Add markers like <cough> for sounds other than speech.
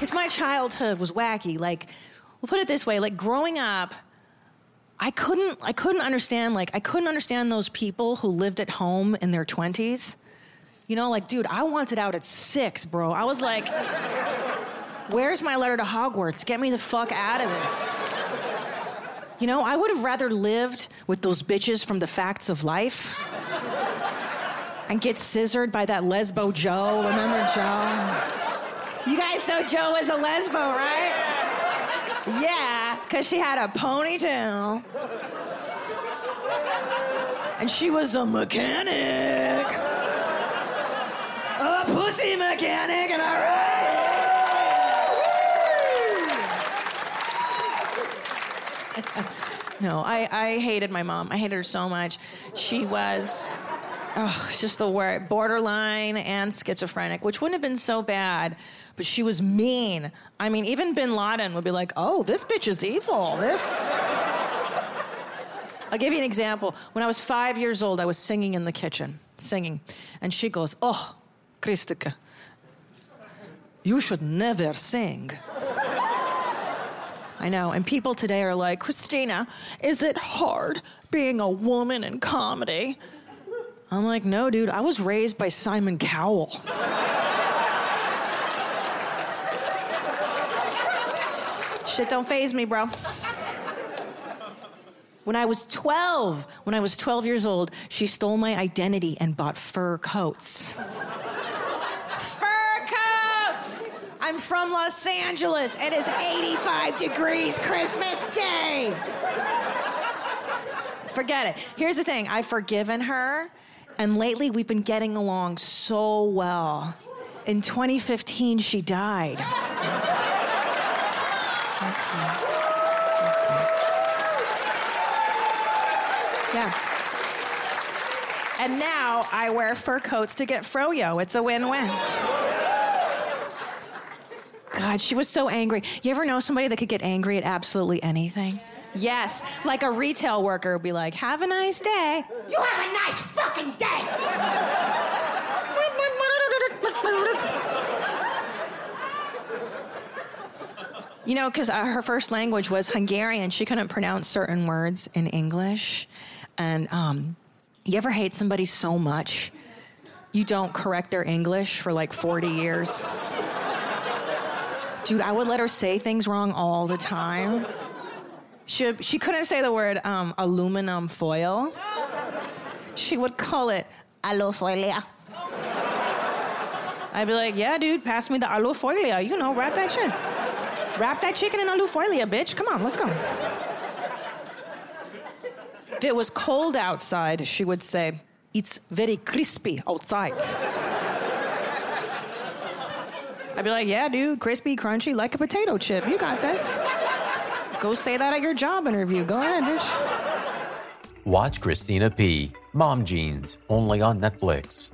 least my childhood was wacky. Like, we'll put it this way: like growing up, I couldn't, I couldn't understand. Like, I couldn't understand those people who lived at home in their twenties. You know, like, dude, I wanted out at six, bro. I was like, where's my letter to Hogwarts? Get me the fuck out of this. You know, I would have rather lived with those bitches from the facts of life and get scissored by that lesbo Jo. Remember Jo? You guys know Jo was a lesbo, right? Yeah, because she had a ponytail. And she was a mechanic. A pussy mechanic, am I right? <laughs> no, I, I hated my mom. I hated her so much. She was oh, it's just the word borderline and schizophrenic, which wouldn't have been so bad, but she was mean. I mean, even Bin Laden would be like, "Oh, this bitch is evil." This. <laughs> I'll give you an example. When I was five years old, I was singing in the kitchen, singing, and she goes, "Oh, Kristika, you should never sing." I know. And people today are like, Christina, is it hard being a woman in comedy? I'm like, no, dude, I was raised by Simon Cowell. Shit don't phase me, bro. When I was 12, when I was 12 years old, she stole my identity and bought fur coats. fur coats! I'm from Los Angeles. It is 85 degrees Christmas Day. Forget it. Here's the thing I've forgiven her and lately, we've been getting along so well. In 2015, she died. Yeah. And now I wear fur coats to get froyo. It's a win win. God, she was so angry. You ever know somebody that could get angry at absolutely anything? Yes, like a retail worker would be like, "Have a nice day." You have a nice fucking day. you know, because uh, her first language was Hungarian, she couldn't pronounce certain words in English, and um, you ever hate somebody so much you don't correct their English for like 40 years? Dude, I would let her say things wrong all the time. She, she couldn't say the word um, aluminum foil. She would call it alufolia. I'd be like, yeah, dude, pass me the alufolia. You know, wrap that shit. Wrap that chicken in alufolia, bitch. Come on, let's go. If it was cold outside, she would say, it's very crispy outside. I'd be like, yeah, dude, crispy, crunchy, like a potato chip. You got this. Go say that at your job interview. Go ahead, bitch. Watch Christina P. Mom Genes, only on Netflix.